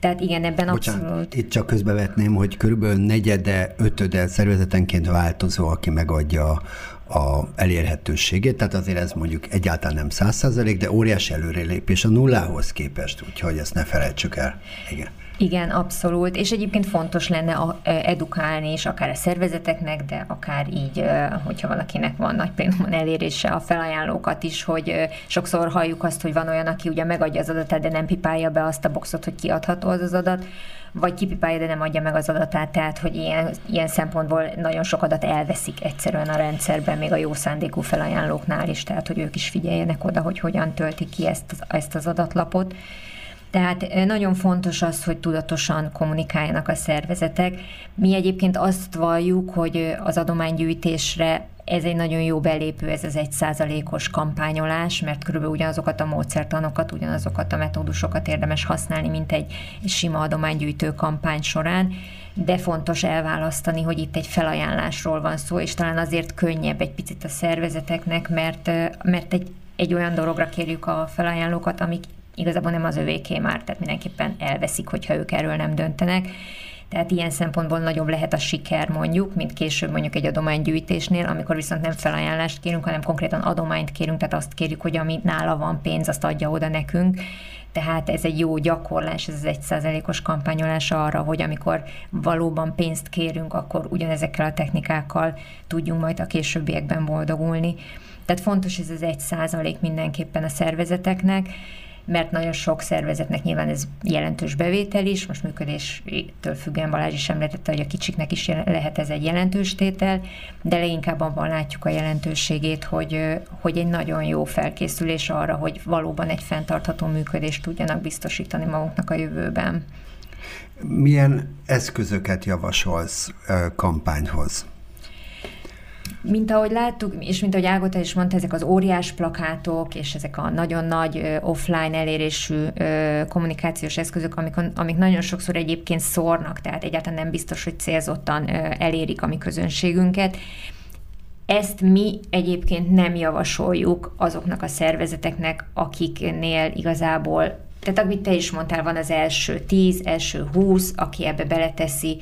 Tehát igen, ebben Bocsánat, abszolút... itt csak közbevetném, hogy körülbelül negyede, ötöde szervezetenként változó, aki megadja a elérhetőségét, tehát azért ez mondjuk egyáltalán nem száz százalék, de óriási előrelépés a nullához képest, úgyhogy ezt ne felejtsük el. Igen. Igen, abszolút, és egyébként fontos lenne a, edukálni is, akár a szervezeteknek, de akár így, hogyha valakinek van nagy például elérése a felajánlókat is, hogy sokszor halljuk azt, hogy van olyan, aki ugye megadja az adatát, de nem pipálja be azt a boxot, hogy kiadható az az adat, vagy kipipálja, de nem adja meg az adatát, tehát hogy ilyen, ilyen szempontból nagyon sok adat elveszik egyszerűen a rendszerben, még a jó szándékú felajánlóknál is, tehát hogy ők is figyeljenek oda, hogy hogyan töltik ki ezt, ezt az adatlapot. Tehát nagyon fontos az, hogy tudatosan kommunikáljanak a szervezetek. Mi egyébként azt valljuk, hogy az adománygyűjtésre ez egy nagyon jó belépő, ez az egy százalékos kampányolás, mert körülbelül ugyanazokat a módszertanokat, ugyanazokat a metódusokat érdemes használni, mint egy, egy sima adománygyűjtő kampány során, de fontos elválasztani, hogy itt egy felajánlásról van szó, és talán azért könnyebb egy picit a szervezeteknek, mert, mert egy, egy olyan dologra kérjük a felajánlókat, amik igazából nem az övéké már, tehát mindenképpen elveszik, hogyha ők erről nem döntenek. Tehát ilyen szempontból nagyobb lehet a siker mondjuk, mint később mondjuk egy adománygyűjtésnél, amikor viszont nem felajánlást kérünk, hanem konkrétan adományt kérünk, tehát azt kérjük, hogy ami nála van pénz, azt adja oda nekünk. Tehát ez egy jó gyakorlás, ez az egy százalékos kampányolás arra, hogy amikor valóban pénzt kérünk, akkor ugyanezekkel a technikákkal tudjunk majd a későbbiekben boldogulni. Tehát fontos ez az egy százalék mindenképpen a szervezeteknek, mert nagyon sok szervezetnek nyilván ez jelentős bevétel is, most működéstől függően Balázs is említette, hogy a kicsiknek is lehet ez egy jelentős tétel, de leginkább abban látjuk a jelentőségét, hogy, hogy egy nagyon jó felkészülés arra, hogy valóban egy fenntartható működést tudjanak biztosítani magunknak a jövőben. Milyen eszközöket javasolsz kampányhoz? Mint ahogy láttuk, és mint ahogy Ágota is mondta, ezek az óriás plakátok, és ezek a nagyon nagy offline elérésű kommunikációs eszközök, amik, amik nagyon sokszor egyébként szórnak, tehát egyáltalán nem biztos, hogy célzottan elérik a mi közönségünket. Ezt mi egyébként nem javasoljuk azoknak a szervezeteknek, akiknél igazából tehát amit te is mondtál, van az első tíz, első húsz, aki ebbe beleteszi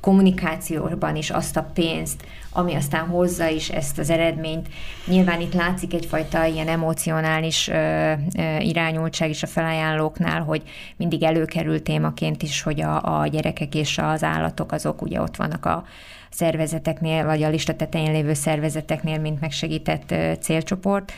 kommunikációban is azt a pénzt, ami aztán hozza is ezt az eredményt. Nyilván itt látszik egyfajta ilyen emocionális ö, ö, irányultság is a felajánlóknál, hogy mindig előkerül témaként is, hogy a, a gyerekek és az állatok azok ugye ott vannak a szervezeteknél, vagy a lista tetején lévő szervezeteknél, mint megsegített ö, célcsoport.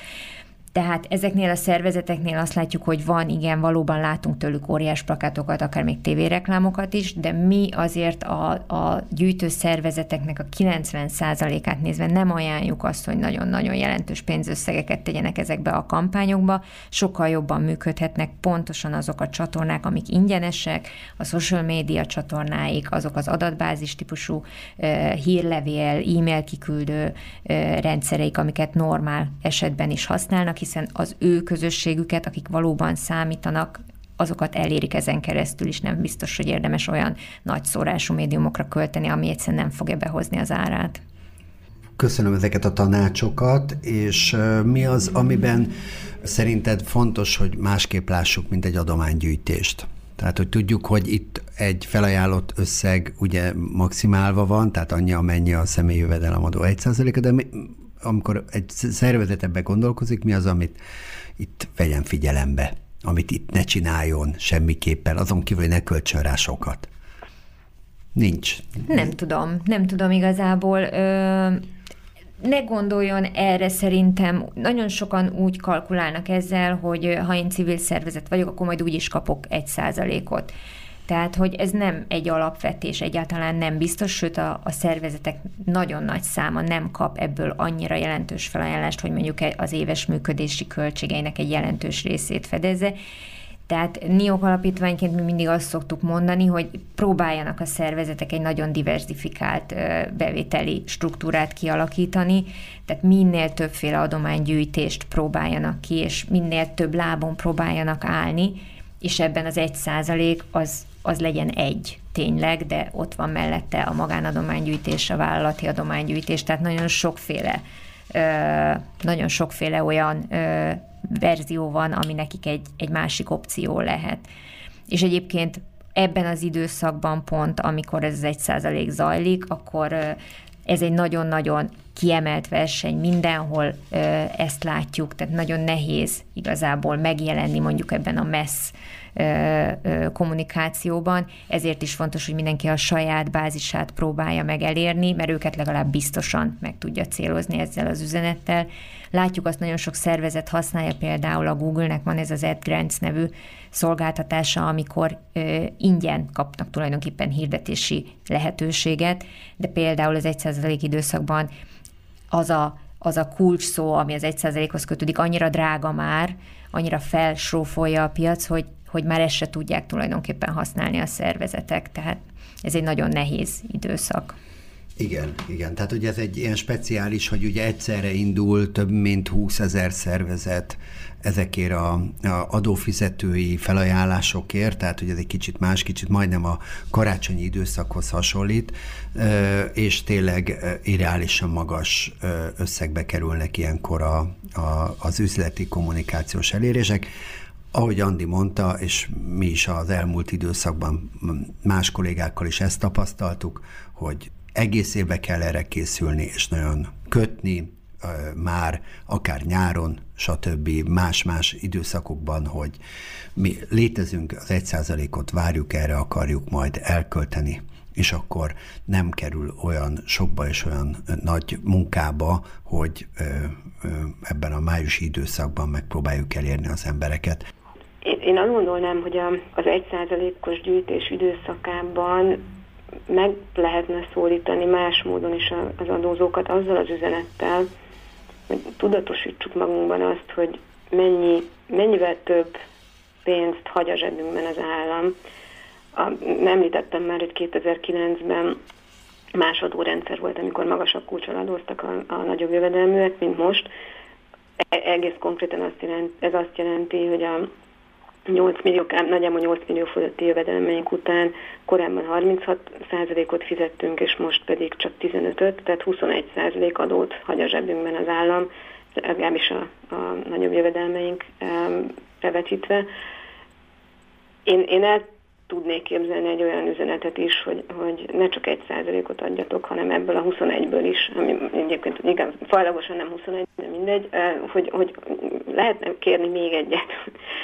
Tehát ezeknél a szervezeteknél azt látjuk, hogy van, igen, valóban látunk tőlük óriás plakátokat, akár még tévéreklámokat is, de mi azért a, a gyűjtő szervezeteknek a 90%-át nézve nem ajánljuk azt, hogy nagyon-nagyon jelentős pénzösszegeket tegyenek ezekbe a kampányokba. Sokkal jobban működhetnek pontosan azok a csatornák, amik ingyenesek, a social media csatornáik, azok az adatbázis típusú hírlevél, e-mail kiküldő rendszereik, amiket normál esetben is használnak, hiszen az ő közösségüket, akik valóban számítanak, azokat elérik ezen keresztül is, nem biztos, hogy érdemes olyan nagy szórású médiumokra költeni, ami egyszerűen nem fogja behozni az árát. Köszönöm ezeket a tanácsokat, és mi az, amiben szerinted fontos, hogy másképp lássuk, mint egy adománygyűjtést? Tehát, hogy tudjuk, hogy itt egy felajánlott összeg ugye maximálva van, tehát annyi, amennyi a személyi jövedelemadó 1%-a, de mi, amikor egy szervezet ebbe gondolkozik, mi az, amit itt vegyen figyelembe, amit itt ne csináljon semmiképpen, azon kívül, hogy ne költsön rá sokat. Nincs. Nem tudom, nem tudom igazából. Ö, ne gondoljon erre szerintem, nagyon sokan úgy kalkulálnak ezzel, hogy ha én civil szervezet vagyok, akkor majd úgy is kapok egy százalékot. Tehát, hogy ez nem egy alapvetés, egyáltalán nem biztos, sőt a, a szervezetek nagyon nagy száma nem kap ebből annyira jelentős felajánlást, hogy mondjuk az éves működési költségeinek egy jelentős részét fedezze. Tehát NIOK alapítványként mi mindig azt szoktuk mondani, hogy próbáljanak a szervezetek egy nagyon diversifikált bevételi struktúrát kialakítani, tehát minél többféle adománygyűjtést próbáljanak ki, és minél több lábon próbáljanak állni, és ebben az egy százalék az az legyen egy tényleg, de ott van mellette a magánadománygyűjtés, a vállalati adománygyűjtés, tehát nagyon sokféle, nagyon sokféle olyan verzió van, ami nekik egy, egy másik opció lehet. És egyébként ebben az időszakban pont, amikor ez az egy százalék zajlik, akkor ez egy nagyon-nagyon kiemelt verseny, mindenhol ezt látjuk, tehát nagyon nehéz igazából megjelenni mondjuk ebben a messz kommunikációban, ezért is fontos, hogy mindenki a saját bázisát próbálja meg elérni, mert őket legalább biztosan meg tudja célozni ezzel az üzenettel. Látjuk azt, nagyon sok szervezet használja, például a Google-nek van ez az AdGrants nevű szolgáltatása, amikor ö, ingyen kapnak tulajdonképpen hirdetési lehetőséget, de például az 1% időszakban az a, az a kulcs szó, ami az 1%-hoz kötődik, annyira drága már, annyira felsrófolja a piac, hogy hogy már ezt se tudják tulajdonképpen használni a szervezetek, tehát ez egy nagyon nehéz időszak. Igen, igen. Tehát ugye ez egy ilyen speciális, hogy ugye egyszerre indul több mint 20 ezer szervezet ezekért a, a adófizetői felajánlásokért, tehát hogy ez egy kicsit más, kicsit majdnem a karácsonyi időszakhoz hasonlít, és tényleg irreálisan magas összegbe kerülnek ilyenkor a, a, az üzleti kommunikációs elérések ahogy Andi mondta, és mi is az elmúlt időszakban más kollégákkal is ezt tapasztaltuk, hogy egész évbe kell erre készülni, és nagyon kötni, már akár nyáron, stb. más-más időszakokban, hogy mi létezünk, az egy százalékot várjuk, erre akarjuk majd elkölteni, és akkor nem kerül olyan sokba és olyan nagy munkába, hogy ebben a májusi időszakban megpróbáljuk elérni az embereket. Én, azt gondolnám, hogy az százalékos gyűjtés időszakában meg lehetne szólítani más módon is az adózókat azzal az üzenettel, hogy tudatosítsuk magunkban azt, hogy mennyi, mennyivel több pénzt hagy a zsebünkben az állam. A, említettem már, hogy 2009-ben más adórendszer volt, amikor magasabb kulcsal adóztak a, a nagyobb jövedelműek, mint most. E, egész konkrétan azt jelent, ez azt jelenti, hogy a 8 millió, nagyjából 8 millió fölötti jövedelmeink után korábban 36%-ot fizettünk, és most pedig csak 15-öt, tehát 21% adót hagy a zsebünkben az állam, legalábbis a, a nagyobb jövedelmeink bevetítve. Én, én el tudnék képzelni egy olyan üzenetet is, hogy, hogy ne csak egy százalékot adjatok, hanem ebből a 21-ből is, ami egyébként igen, fajlagosan nem 21, de mindegy, hogy, hogy lehetne kérni még egyet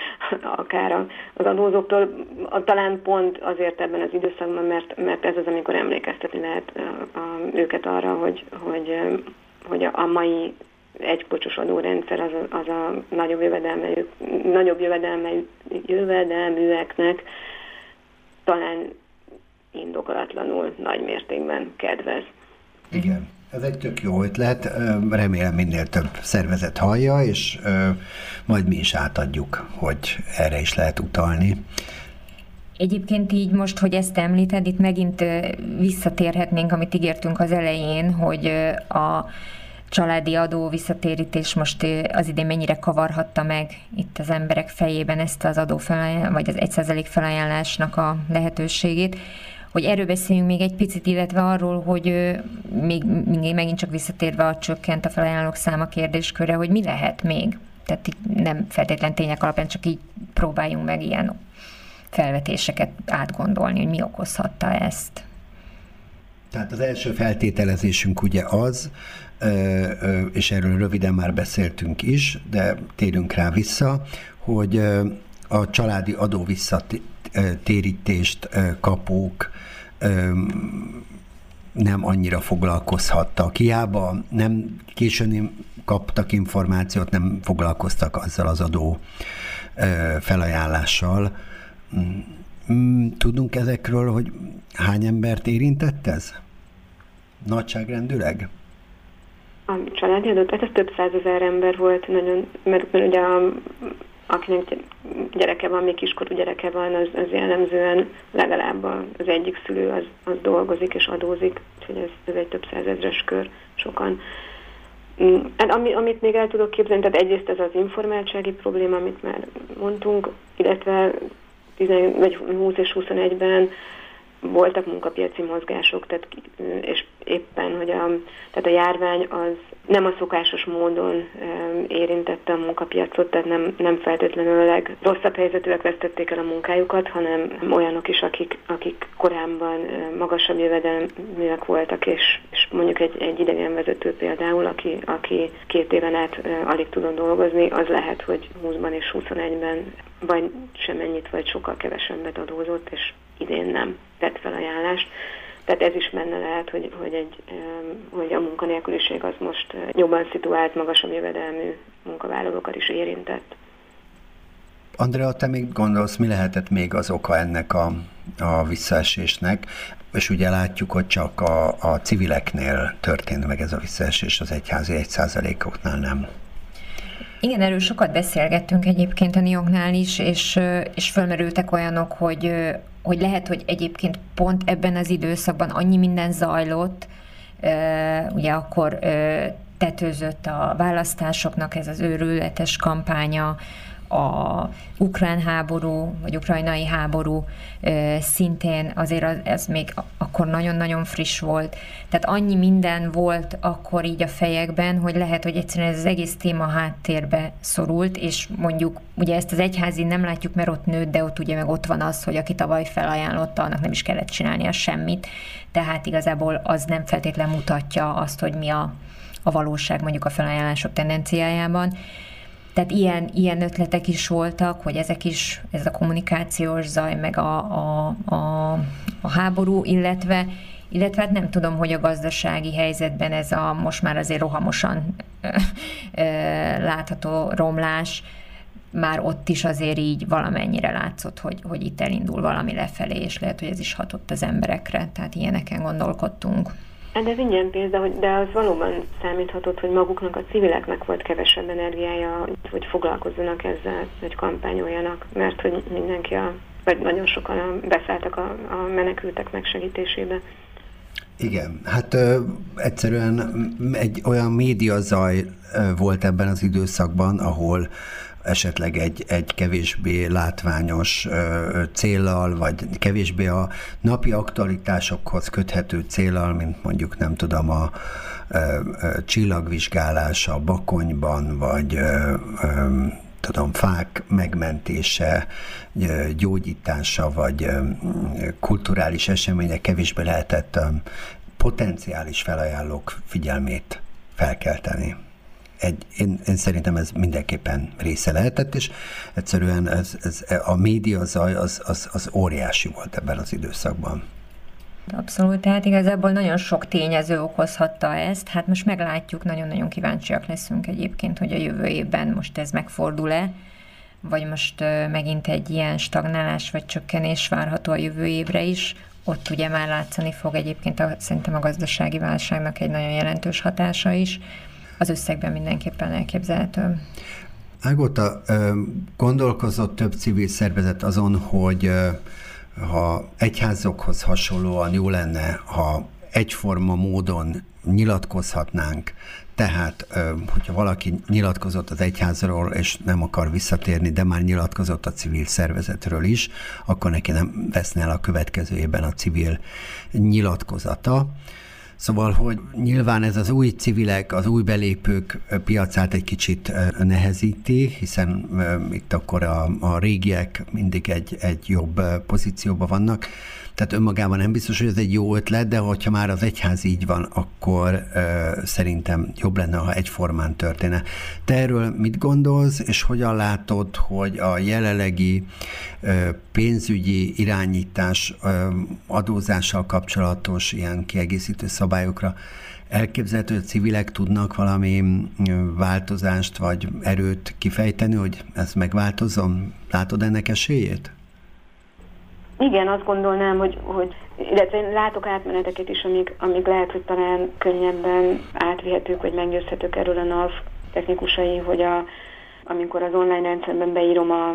akár az adózóktól, talán pont azért ebben az időszakban, mert, mert ez az, amikor emlékeztetni lehet a, őket arra, hogy, hogy, hogy a mai egykocsos adórendszer az a, az a nagyobb jövedelmű, nagyobb jövedelmű, jövedelműeknek talán indokolatlanul nagy mértékben kedvez. Igen. Ez egy tök jó ötlet, remélem minél több szervezet hallja, és majd mi is átadjuk, hogy erre is lehet utalni. Egyébként így most, hogy ezt említed, itt megint visszatérhetnénk, amit ígértünk az elején, hogy a családi adó visszatérítés most az idén mennyire kavarhatta meg itt az emberek fejében ezt az adó vagy az 1% felajánlásnak a lehetőségét hogy erről beszéljünk még egy picit, illetve arról, hogy még, még megint csak visszatérve a csökkent a felajánlók száma kérdésköre, hogy mi lehet még. Tehát nem feltétlen tények alapján, csak így próbáljunk meg ilyen felvetéseket átgondolni, hogy mi okozhatta ezt. Tehát az első feltételezésünk ugye az, és erről röviden már beszéltünk is, de térünk rá vissza, hogy a családi adó visszatérítést kapók nem annyira foglalkozhattak. Hiába nem későn kaptak információt, nem foglalkoztak azzal az adó felajánlással. Mm, tudunk ezekről, hogy hány embert érintett ez? Nagyságrendűleg? A családi adót, hát ez több százezer ember volt, nagyon, mert, mert ugye a, akinek gyereke van, még kiskorú gyereke van, az, az jellemzően legalább az egyik szülő az, az dolgozik és adózik, úgyhogy ez, ez egy több százezres kör sokan. Mm, hát ami, amit még el tudok képzelni, tehát egyrészt ez az informáltsági probléma, amit már mondtunk, illetve 10, vagy 20 és 21-ben voltak munkapiaci mozgások, tehát, és éppen, hogy a, tehát a járvány az nem a szokásos módon érintette a munkapiacot, tehát nem, nem feltétlenül rosszabb helyzetűek vesztették el a munkájukat, hanem olyanok is, akik, akik korábban magasabb jövedelműek voltak, és, és mondjuk egy, egy idegenvezető például, aki, aki két éven át alig tudott dolgozni, az lehet, hogy 20-ban és 21-ben vagy semennyit, vagy sokkal kevesebbet adózott, és idén nem tett felajánlást. Tehát ez is menne lehet, hogy, hogy, egy, hogy a munkanélküliség az most jobban szituált, magasabb jövedelmű munkavállalókat is érintett. Andrea, te még gondolsz, mi lehetett még az oka ennek a, a visszaesésnek? És ugye látjuk, hogy csak a, a civileknél történt meg ez a visszaesés, az egyházi egy százalékoknál nem. Igen, erről sokat beszélgettünk egyébként a Nioknál is, és, és fölmerültek olyanok, hogy hogy lehet, hogy egyébként pont ebben az időszakban annyi minden zajlott, ugye akkor tetőzött a választásoknak ez az őrületes kampánya, a ukrán háború, vagy ukrajnai háború szintén azért ez még akkor nagyon-nagyon friss volt. Tehát annyi minden volt akkor így a fejekben, hogy lehet, hogy egyszerűen ez az egész téma háttérbe szorult, és mondjuk ugye ezt az egyházi nem látjuk, mert ott nőtt, de ott ugye meg ott van az, hogy aki tavaly felajánlotta, annak nem is kellett csinálnia semmit. Tehát igazából az nem feltétlen mutatja azt, hogy mi a, a valóság mondjuk a felajánlások tendenciájában. Tehát ilyen, ilyen ötletek is voltak, hogy ezek is, ez a kommunikációs zaj, meg a, a, a, a háború, illetve illetve hát nem tudom, hogy a gazdasági helyzetben ez a most már azért rohamosan látható romlás, már ott is azért így valamennyire látszott, hogy, hogy itt elindul valami lefelé, és lehet, hogy ez is hatott az emberekre, tehát ilyeneken gondolkodtunk. Hát ez ingyen pénz, de, de az valóban számíthatott, hogy maguknak a civileknek volt kevesebb energiája, hogy foglalkozzanak ezzel, hogy kampányoljanak, mert hogy mindenki, a, vagy nagyon sokan beszálltak a, a menekültek megsegítésébe. Igen, hát ö, egyszerűen egy olyan médiazaj volt ebben az időszakban, ahol esetleg egy, egy kevésbé látványos célal, vagy kevésbé a napi aktualitásokhoz köthető célal, mint mondjuk nem tudom a ö, ö, csillagvizsgálás a Bakonyban, vagy tudom, fák megmentése, gyógyítása, vagy kulturális események kevésbé lehetett potenciális felajánlók figyelmét felkelteni egy, én, én szerintem ez mindenképpen része lehetett, és egyszerűen ez, ez, a média zaj az, az, az óriási volt ebben az időszakban. Abszolút, tehát igazából nagyon sok tényező okozhatta ezt. Hát most meglátjuk, nagyon-nagyon kíváncsiak leszünk egyébként, hogy a jövő évben most ez megfordul-e, vagy most megint egy ilyen stagnálás vagy csökkenés várható a jövő évre is. Ott ugye már látszani fog egyébként a, szerintem a gazdasági válságnak egy nagyon jelentős hatása is az összegben mindenképpen elképzelhető. Ágóta gondolkozott több civil szervezet azon, hogy ha egyházokhoz hasonlóan jó lenne, ha egyforma módon nyilatkozhatnánk, tehát, hogyha valaki nyilatkozott az egyházról, és nem akar visszatérni, de már nyilatkozott a civil szervezetről is, akkor neki nem veszne el a következő évben a civil nyilatkozata. Szóval, hogy nyilván ez az új civilek, az új belépők piacát egy kicsit nehezíti, hiszen itt akkor a, a régiek mindig egy, egy jobb pozícióban vannak, tehát önmagában nem biztos, hogy ez egy jó ötlet, de hogyha már az egyház így van, akkor ö, szerintem jobb lenne, ha egyformán történne. Te erről mit gondolsz, és hogyan látod, hogy a jelenlegi ö, pénzügyi irányítás ö, adózással kapcsolatos ilyen kiegészítő szabályokra elképzelhető, hogy a civilek tudnak valami változást vagy erőt kifejteni, hogy ez megváltozom? Látod ennek esélyét? Igen, azt gondolnám, hogy, hogy illetve én látok átmeneteket is, amik, amik lehet, hogy talán könnyebben átvihetők, vagy meggyőzhetők erről a NAV technikusai, hogy a, amikor az online rendszerben beírom a,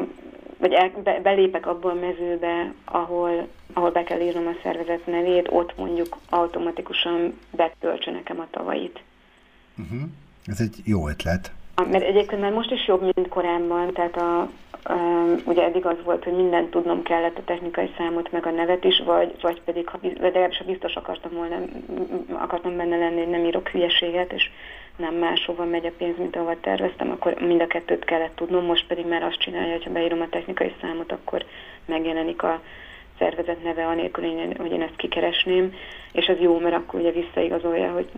vagy el, be, belépek abba a mezőbe, ahol, ahol be kell írnom a szervezet nevét, ott mondjuk automatikusan betöltse nekem a tavait. Uh-huh. Ez egy jó ötlet. Mert egyébként már most is jobb, mint korábban, tehát a, ugye eddig az volt, hogy mindent tudnom kellett a technikai számot, meg a nevet is, vagy, vagy pedig, ha, legalábbis ha biztos akartam volna, akartam benne lenni, hogy nem írok hülyeséget, és nem máshova megy a pénz, mint ahova terveztem, akkor mind a kettőt kellett tudnom, most pedig már azt csinálja, hogy beírom a technikai számot, akkor megjelenik a szervezet neve anélkül, hogy én ezt kikeresném, és az jó, mert akkor ugye visszaigazolja, hogy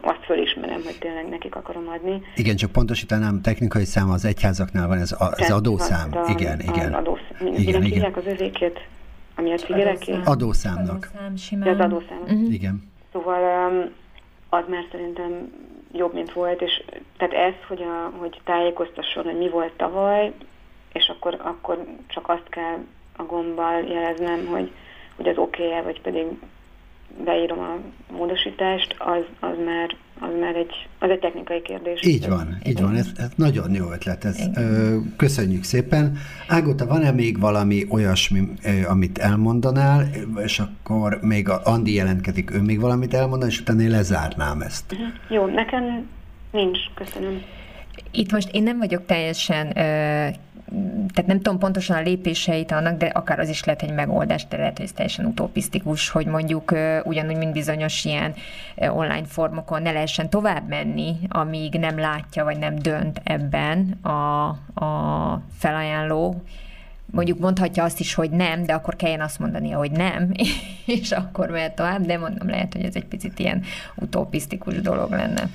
azt fölismerem, hogy tényleg nekik akarom adni. Igen, csak pontosítanám, technikai szám az egyházaknál van, ez a, az adószám. A, igen, igen. Az. Igen, igen. az özékét, ami a civileké? Adószámnak. Adószám, simán. az adószám. Uh-huh. Igen. Szóval um, az már szerintem jobb, mint volt, és tehát ez, hogy, a, hogy tájékoztasson, hogy mi volt tavaly, és akkor, akkor csak azt kell a gombbal jeleznem, hogy, hogy az oké-e, vagy pedig beírom a módosítást, az, az, már, az már egy, az egy technikai kérdés. Így van, így van, ez, ez nagyon jó ötlet, ez, ö, köszönjük szépen. Ágota, van-e még valami olyasmi, amit elmondanál, és akkor még a Andi jelentkezik, ő még valamit elmondan, és utána én lezárnám ezt. Uh-huh. Jó, nekem nincs, köszönöm. Itt most én nem vagyok teljesen tehát nem tudom pontosan a lépéseit annak, de akár az is lehet egy megoldás, de lehet, hogy ez teljesen utopisztikus, hogy mondjuk ugyanúgy, mint bizonyos ilyen online formokon ne lehessen tovább menni, amíg nem látja, vagy nem dönt ebben a, a felajánló, mondjuk mondhatja azt is, hogy nem, de akkor kelljen azt mondania, hogy nem, és akkor mehet tovább, de mondom, lehet, hogy ez egy picit ilyen utopisztikus dolog lenne.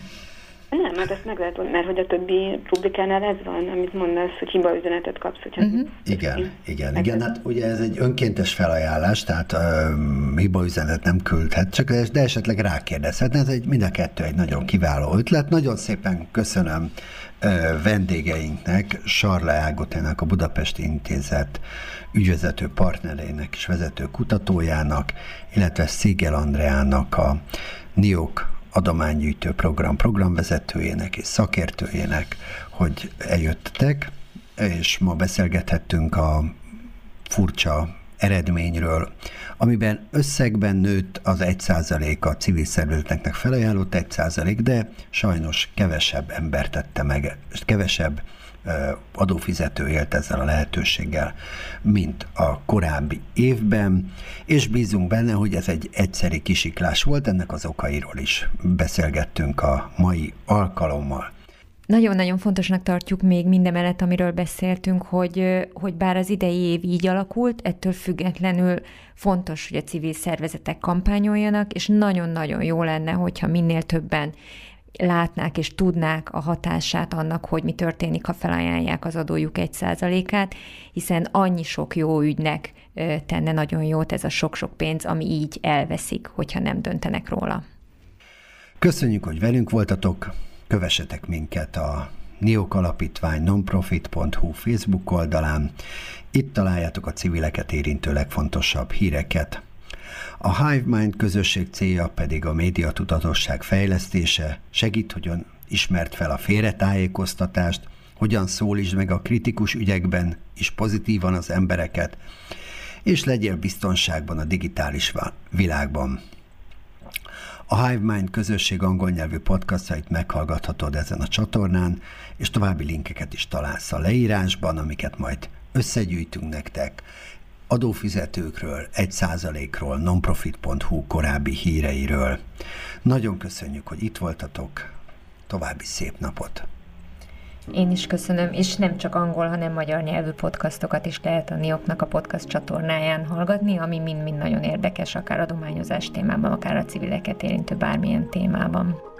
Nem, mert ezt meg lehet mert hogy a többi publikánál ez van, amit mondasz, hogy hiba üzenetet kapsz. Hogyha uh-huh. Igen, igen, igen, hát ugye ez egy önkéntes felajánlás, tehát uh, hiba üzenet nem küldhet, csak de esetleg rákérdezhetne, ez egy, mind a kettő egy nagyon kiváló ötlet. Nagyon szépen köszönöm uh, vendégeinknek, Sarla Ágotének, a Budapesti Intézet ügyvezető partnerének és vezető kutatójának, illetve Szigel Andreának a NIOK adománygyűjtő program programvezetőjének és szakértőjének, hogy eljöttetek, és ma beszélgethettünk a furcsa eredményről, amiben összegben nőtt az 1% a civil szervezeteknek felajánlott 1%, de sajnos kevesebb ember tette meg, kevesebb adófizető élt ezzel a lehetőséggel, mint a korábbi évben, és bízunk benne, hogy ez egy egyszeri kisiklás volt, ennek az okairól is beszélgettünk a mai alkalommal. Nagyon-nagyon fontosnak tartjuk még mindemellett, amiről beszéltünk, hogy, hogy bár az idei év így alakult, ettől függetlenül fontos, hogy a civil szervezetek kampányoljanak, és nagyon-nagyon jó lenne, hogyha minél többen látnák és tudnák a hatását annak, hogy mi történik, ha felajánlják az adójuk egy százalékát, hiszen annyi sok jó ügynek tenne nagyon jót ez a sok-sok pénz, ami így elveszik, hogyha nem döntenek róla. Köszönjük, hogy velünk voltatok, kövessetek minket a NIOK Alapítvány nonprofit.hu Facebook oldalán. Itt találjátok a civileket érintő legfontosabb híreket. A HiveMind közösség célja pedig a média tudatosság fejlesztése, segít, hogyan ismert fel a félretájékoztatást, hogyan szólítsd meg a kritikus ügyekben is pozitívan az embereket, és legyél biztonságban a digitális világban. A HiveMind közösség angol nyelvű podcastjait meghallgathatod ezen a csatornán, és további linkeket is találsz a leírásban, amiket majd összegyűjtünk nektek adófizetőkről, egy százalékról, nonprofit.hu korábbi híreiről. Nagyon köszönjük, hogy itt voltatok. További szép napot! Én is köszönöm, és nem csak angol, hanem magyar nyelvű podcastokat is lehet a NIOK-nak a podcast csatornáján hallgatni, ami mind-mind nagyon érdekes, akár adományozás témában, akár a civileket érintő bármilyen témában.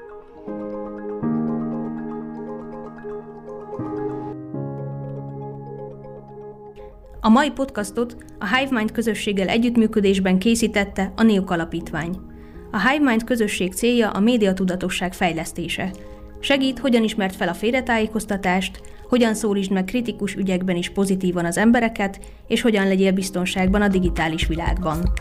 A mai podcastot a HiveMind közösséggel együttműködésben készítette a NIOK Alapítvány. A HiveMind közösség célja a médiatudatosság fejlesztése. Segít, hogyan ismert fel a félretájékoztatást, hogyan szólítsd meg kritikus ügyekben is pozitívan az embereket, és hogyan legyél biztonságban a digitális világban.